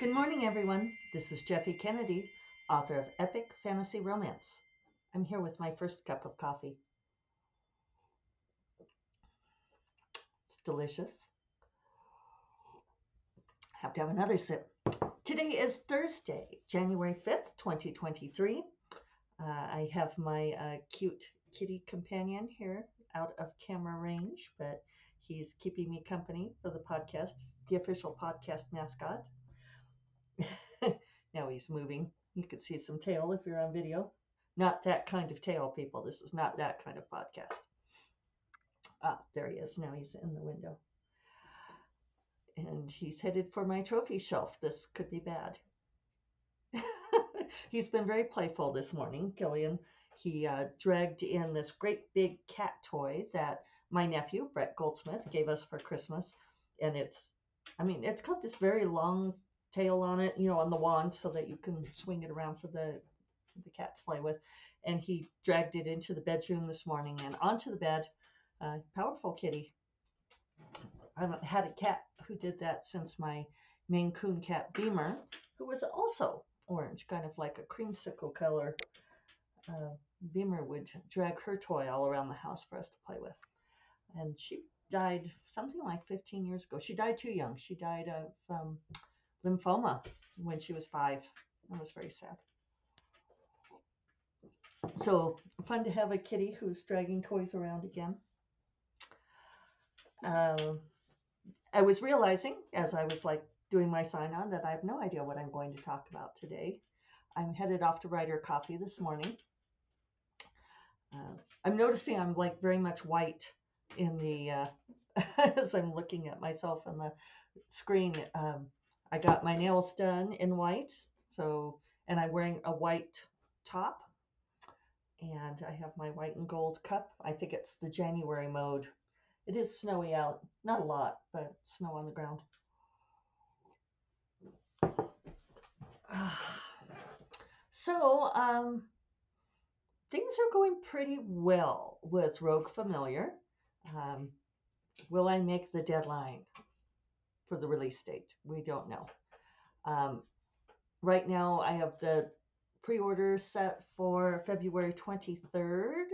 Good morning, everyone. This is Jeffe Kennedy, author of Epic Fantasy Romance. I'm here with my first cup of coffee. It's delicious. I have to have another sip. Today is Thursday, January 5th, 2023. Uh, I have my uh, cute kitty companion here out of camera range, but he's keeping me company for the podcast, the official podcast mascot. He's moving. You can see some tail if you're on video. Not that kind of tail, people. This is not that kind of podcast. Ah, there he is. Now he's in the window. And he's headed for my trophy shelf. This could be bad. he's been very playful this morning, Gillian. He uh, dragged in this great big cat toy that my nephew, Brett Goldsmith, gave us for Christmas. And it's, I mean, it's got this very long tail on it, you know, on the wand so that you can swing it around for the the cat to play with. And he dragged it into the bedroom this morning and onto the bed. Uh, powerful kitty. I haven't had a cat who did that since my Maine Coon cat Beamer, who was also orange, kind of like a creamsicle color. Uh, Beamer would drag her toy all around the house for us to play with. And she died something like 15 years ago. She died too young. She died of um, lymphoma when she was five. That was very sad. So fun to have a kitty who's dragging toys around again. Uh, I was realizing as I was like doing my sign on that I have no idea what I'm going to talk about today. I'm headed off to Writer Coffee this morning. Uh, I'm noticing I'm like very much white in the uh, as I'm looking at myself on the screen. Um, I got my nails done in white, so and I'm wearing a white top, and I have my white and gold cup. I think it's the January mode. It is snowy out, not a lot, but snow on the ground. So, um, things are going pretty well with Rogue Familiar. Um, will I make the deadline for the release date? We don't know. Um, right now, I have the pre order set for February 23rd,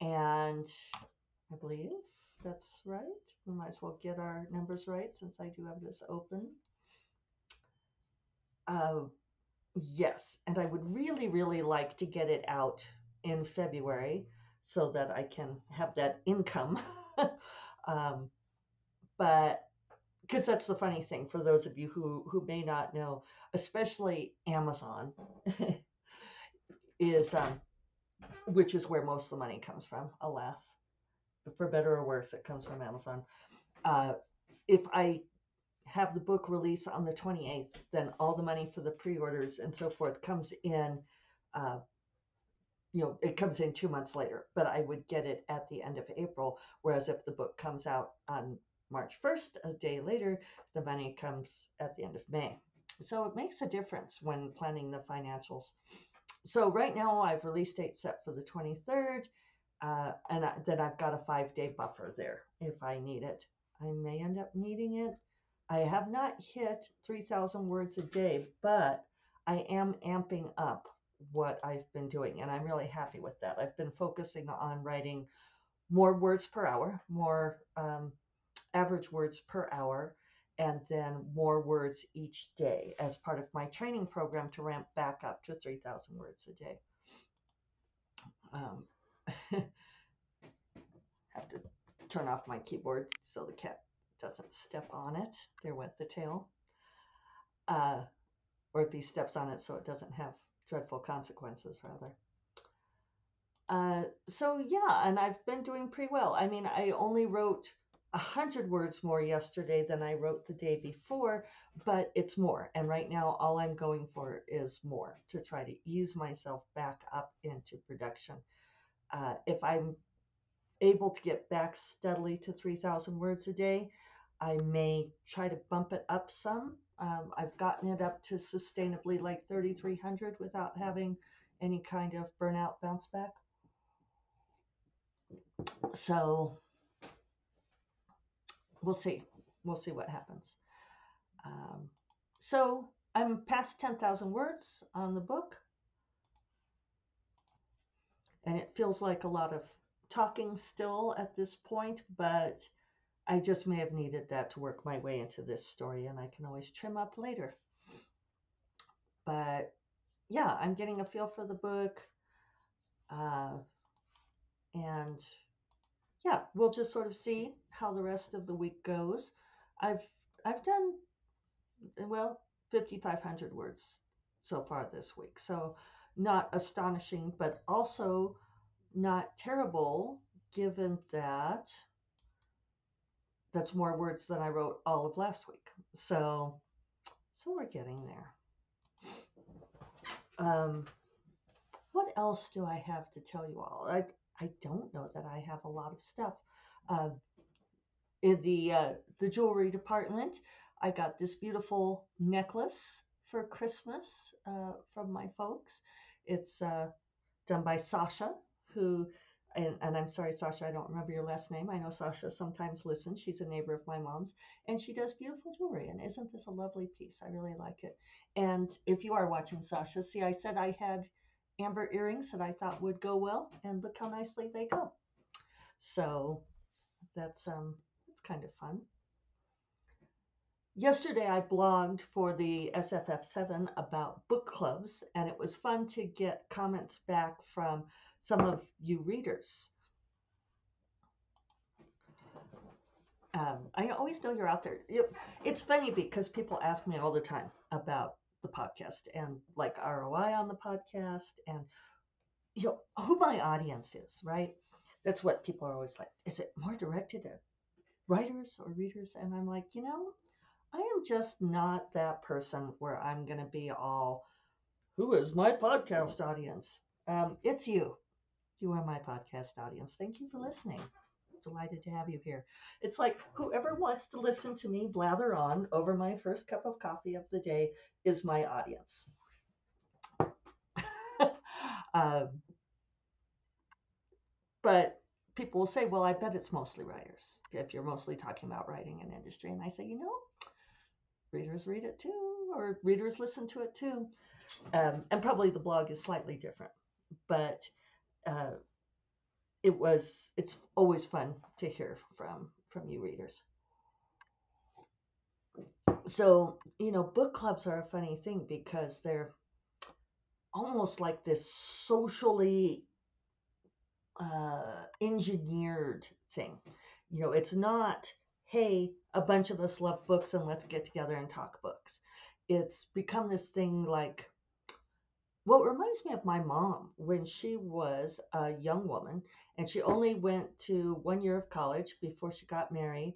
and I believe that's right. We might as well get our numbers right since I do have this open. Uh, yes, and I would really, really like to get it out in February so that I can have that income. um, but because that's the funny thing for those of you who who may not know, especially Amazon is um, which is where most of the money comes from, alas. For better or worse, it comes from Amazon. Uh, if I have the book release on the 28th, then all the money for the pre-orders and so forth comes in uh, you know, it comes in two months later, but I would get it at the end of April. Whereas if the book comes out on March 1st, a day later, the money comes at the end of May. So it makes a difference when planning the financials. So right now I've release date set for the 23rd, uh, and I, then I've got a five day buffer there if I need it. I may end up needing it. I have not hit 3,000 words a day, but I am amping up what I've been doing, and I'm really happy with that. I've been focusing on writing more words per hour, more um, average words per hour, and then more words each day as part of my training program to ramp back up to 3,000 words a day. Um, have to turn off my keyboard so the cat doesn't step on it. There went the tail. Uh, or if he steps on it so it doesn't have dreadful consequences, rather. Uh, so yeah, and I've been doing pretty well. I mean, I only wrote a hundred words more yesterday than I wrote the day before, but it's more. And right now, all I'm going for is more to try to ease myself back up into production. Uh, if I'm able to get back steadily to 3,000 words a day, I may try to bump it up some um, I've gotten it up to sustainably like 3,300 without having any kind of burnout bounce back. So we'll see. We'll see what happens. Um, so I'm past 10,000 words on the book. And it feels like a lot of talking still at this point, but I just may have needed that to work my way into this story, and I can always trim up later. But yeah, I'm getting a feel for the book. Uh, and yeah, we'll just sort of see how the rest of the week goes. I've I've done well 5500 words so far this week. So not astonishing, but also not terrible given that that's more words than I wrote all of last week. So so we're getting there. Um, what else do I have to tell you all? I I don't know that I have a lot of stuff. Uh, in the uh, the jewelry department, I got this beautiful necklace for Christmas uh, from my folks. It's uh, done by Sasha, who, and, and, I'm sorry, Sasha, I don't remember your last name. I know Sasha sometimes listens. She's a neighbor of my mom's, and she does beautiful jewelry. And isn't this a lovely piece? I really like it. And if you are watching Sasha, see, I said I had amber earrings that I thought would go well, and look how nicely they go. So that's um, it's kind of fun yesterday I blogged for the SFF7 about book clubs, and it was fun to get comments back from some of you readers. Um, I always know you're out there. It's funny because people ask me all the time about the podcast and like ROI on the podcast and you know who my audience is, right? That's what people are always like. Is it more directed at writers or readers? And I'm like, you know, I am just not that person where I'm going to be all, who is my podcast audience? Um, it's you. You are my podcast audience. Thank you for listening. Delighted to have you here. It's like whoever wants to listen to me blather on over my first cup of coffee of the day is my audience. um, but people will say, well, I bet it's mostly writers if you're mostly talking about writing and industry. And I say, you know, readers read it too, or readers listen to it too. Um, and probably the blog is slightly different, but uh, it was it's always fun to hear from from you readers. So you know, book clubs are a funny thing because they're almost like this socially uh, engineered thing. You know, it's not hey, a bunch of us love books and let's get together and talk books. It's become this thing like, well, it reminds me of my mom when she was a young woman and she only went to one year of college before she got married.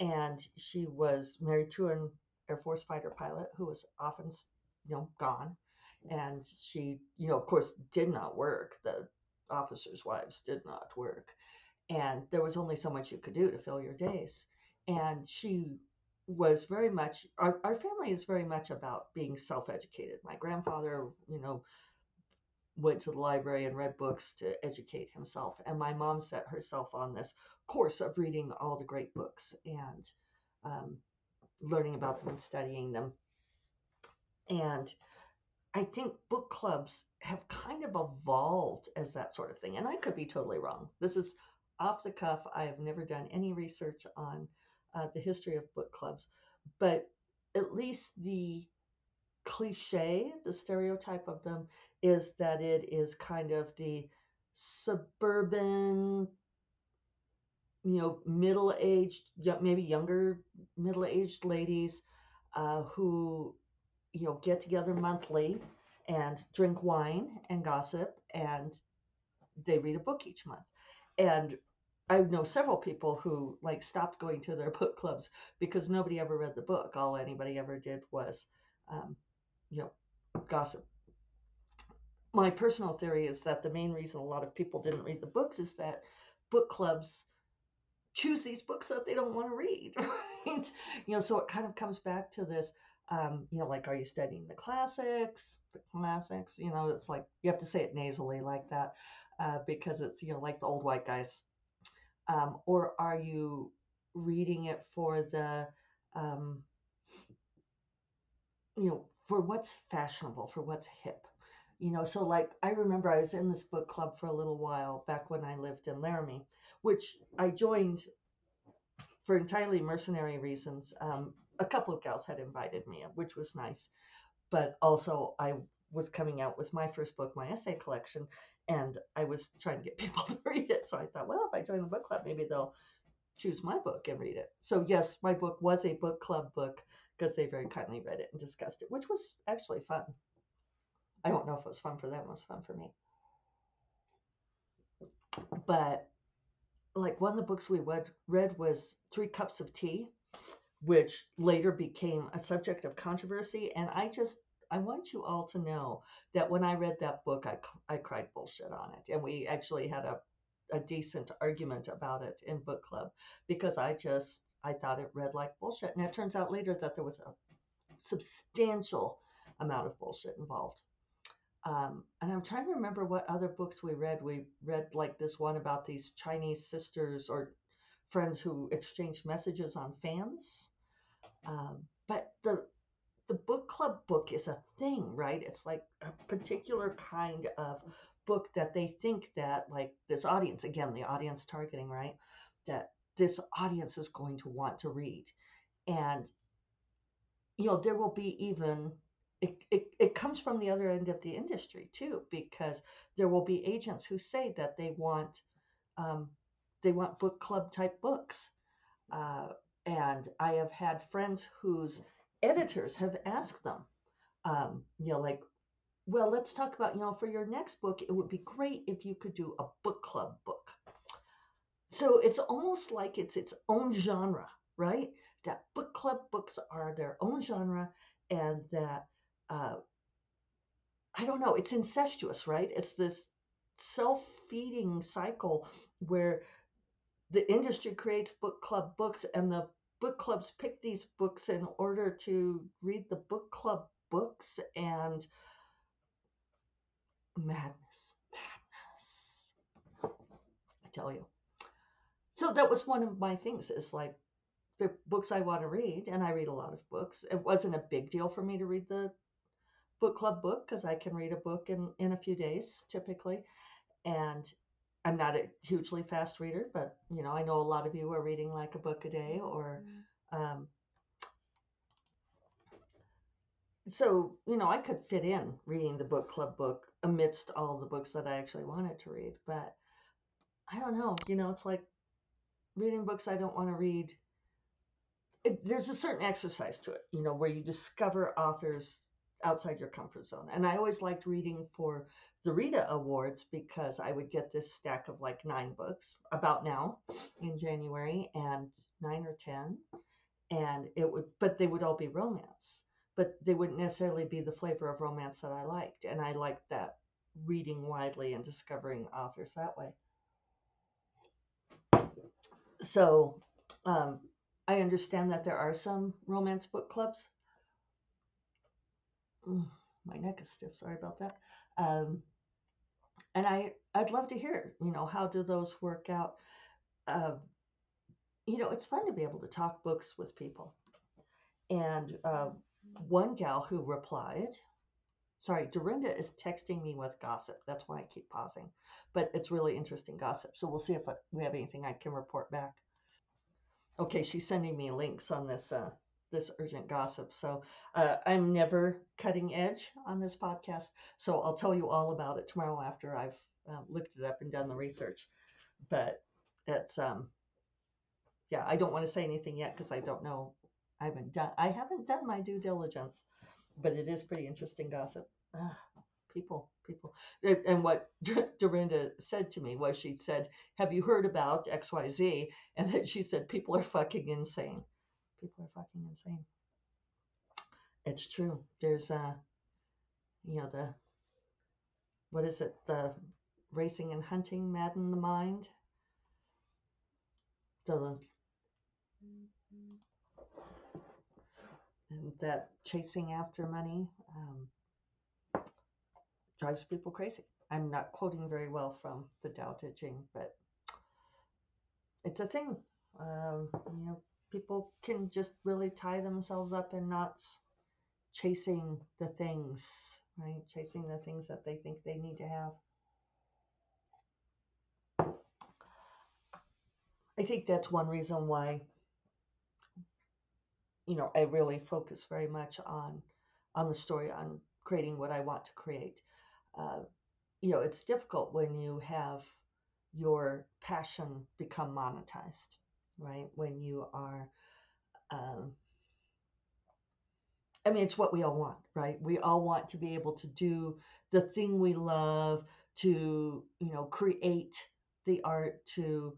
And she was married to an Air Force fighter pilot who was often, you know, gone. And she, you know, of course, did not work. The officers' wives did not work. And there was only so much you could do to fill your days and she was very much our, our family is very much about being self-educated. My grandfather you know went to the library and read books to educate himself and my mom set herself on this course of reading all the great books and um, learning about them and studying them. And i think book clubs have kind of evolved as that sort of thing and i could be totally wrong. This is off the cuff. I have never done any research on uh, the history of book clubs, but at least the cliche, the stereotype of them is that it is kind of the suburban, you know, middle aged, maybe younger middle aged ladies uh, who, you know, get together monthly and drink wine and gossip and they read a book each month. And I know several people who like stopped going to their book clubs because nobody ever read the book. All anybody ever did was, um, you know, gossip. My personal theory is that the main reason a lot of people didn't read the books is that book clubs choose these books that they don't want to read, right? You know, so it kind of comes back to this, um, you know, like, are you studying the classics? The classics, you know, it's like you have to say it nasally like that uh, because it's, you know, like the old white guys um, or are you reading it for the um, you know, for what's fashionable, for what's hip. You know, so like I remember I was in this book club for a little while back when I lived in Laramie, which I joined for entirely mercenary reasons. Um, a couple of gals had invited me, which was nice, but also I was coming out with my first book, my essay collection, and I was trying to get people to read it. So I thought, well, if I join the book club, maybe they'll choose my book and read it. So yes, my book was a book club book because they very kindly read it and discussed it, which was actually fun. I don't know if it was fun for them, it was fun for me. But like one of the books we read, read was Three Cups of Tea, which later became a subject of controversy. And I just, I want you all to know that when I read that book, I, I cried bullshit on it. And we actually had a, a decent argument about it in book club because I just, I thought it read like bullshit. And it turns out later that there was a substantial amount of bullshit involved. Um, and I'm trying to remember what other books we read. We read like this one about these Chinese sisters or friends who exchanged messages on fans. Um, but the the book club book is a thing, right? It's like a particular kind of book that they think that like this audience, again, the audience targeting, right? That this audience is going to want to read. And you know, there will be even it, it, it comes from the other end of the industry too, because there will be agents who say that they want um, they want book club type books. Uh, and I have had friends whose editors have asked them, um, you know, like, well, let's talk about, you know, for your next book, it would be great if you could do a book club book. So it's almost like it's its own genre, right? That book club books are their own genre, and that uh, I don't know, it's incestuous, right? It's this self feeding cycle where the industry creates book club books and the book clubs pick these books in order to read the book club books and madness madness. I tell you. So that was one of my things is like the books i want to read and i read a lot of books. It wasn't a big deal for me to read the book club book because i can read a book in in a few days typically. And I'm not a hugely fast reader, but you know, I know a lot of you are reading like a book a day or um, so you know, I could fit in reading the book club book amidst all the books that I actually wanted to read, but I don't know, you know, it's like reading books I don't want to read. It, there's a certain exercise to it, you know, where you discover authors outside your comfort zone. And I always liked reading for the Rita Awards because I would get this stack of like nine books about now in January and nine or 10. And it would, but they would all be romance, but they wouldn't necessarily be the flavor of romance that I liked. And I liked that reading widely and discovering authors that way. So um, I understand that there are some romance book clubs. Mm, my neck is stiff. Sorry about that. Um, and I I'd love to hear, you know, how do those work out? Uh, you know, it's fun to be able to talk books with people. And uh, one gal who replied, sorry, Dorinda is texting me with gossip. That's why I keep pausing. But it's really interesting gossip. So we'll see if we have anything I can report back. Okay, she's sending me links on this uh, this urgent gossip. So uh, I'm never cutting edge on this podcast. So I'll tell you all about it tomorrow after I've uh, looked it up and done the research. But it's um, yeah, I don't want to say anything yet because I don't know. I haven't done I haven't done my due diligence, but it is pretty interesting gossip. People, people, and what Dorinda said to me was she said, "Have you heard about X Y Z?" And then she said, "People are fucking insane." People are fucking insane. It's true. There's uh you know the what is it? The racing and hunting madden the mind. The and that chasing after money um, drives people crazy. I'm not quoting very well from the Tao Te Ching, but it's a thing. Um, you know, people can just really tie themselves up in knots chasing the things, right? Chasing the things that they think they need to have. I think that's one reason why you know I really focus very much on on the story on creating what I want to create. Uh, you know, it's difficult when you have your passion become monetized, right? When you are, um, I mean, it's what we all want, right? We all want to be able to do the thing we love, to you know, create the art, to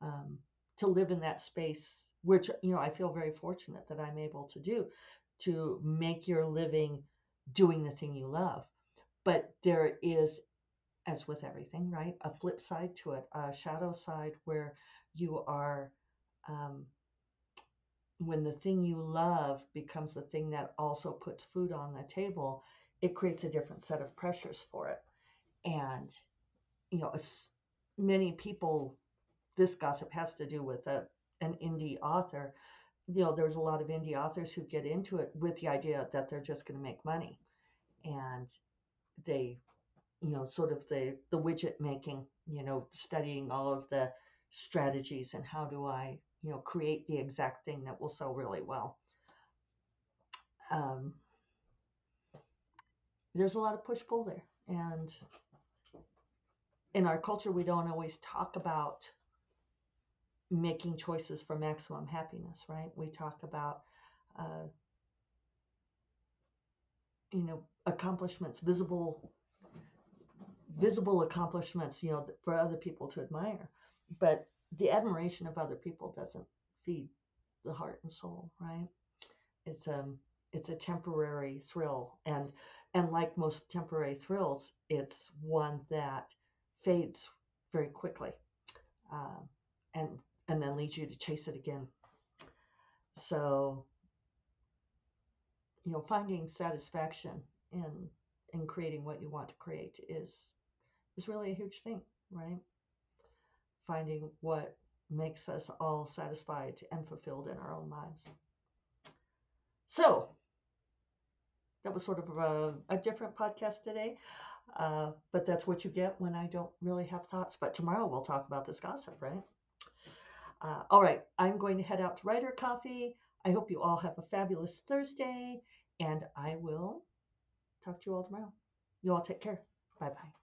um, to live in that space, which you know I feel very fortunate that I'm able to do, to make your living doing the thing you love. But there is, as with everything, right, a flip side to it, a shadow side where you are. Um, when the thing you love becomes the thing that also puts food on the table, it creates a different set of pressures for it. And, you know, as many people this gossip has to do with a, an indie author. You know, there's a lot of indie authors who get into it with the idea that they're just going to make money, and they, you know, sort of the the widget making, you know, studying all of the strategies and how do I, you know, create the exact thing that will sell really well. Um, there's a lot of push pull there, and in our culture, we don't always talk about making choices for maximum happiness, right? We talk about, uh, you know, accomplishments, visible, visible accomplishments, you know, for other people to admire. But the admiration of other people doesn't feed the heart and soul, right? It's um, it's a temporary thrill, and and like most temporary thrills, it's one that fades very quickly. Uh, and and then leads you to chase it again. So, you know, finding satisfaction in in creating what you want to create is is really a huge thing, right? Finding what makes us all satisfied and fulfilled in our own lives. So, that was sort of a, a different podcast today, uh, but that's what you get when I don't really have thoughts. But tomorrow we'll talk about this gossip, right? Uh, all right, I'm going to head out to Writer Coffee. I hope you all have a fabulous Thursday, and I will talk to you all tomorrow. You all take care. Bye bye.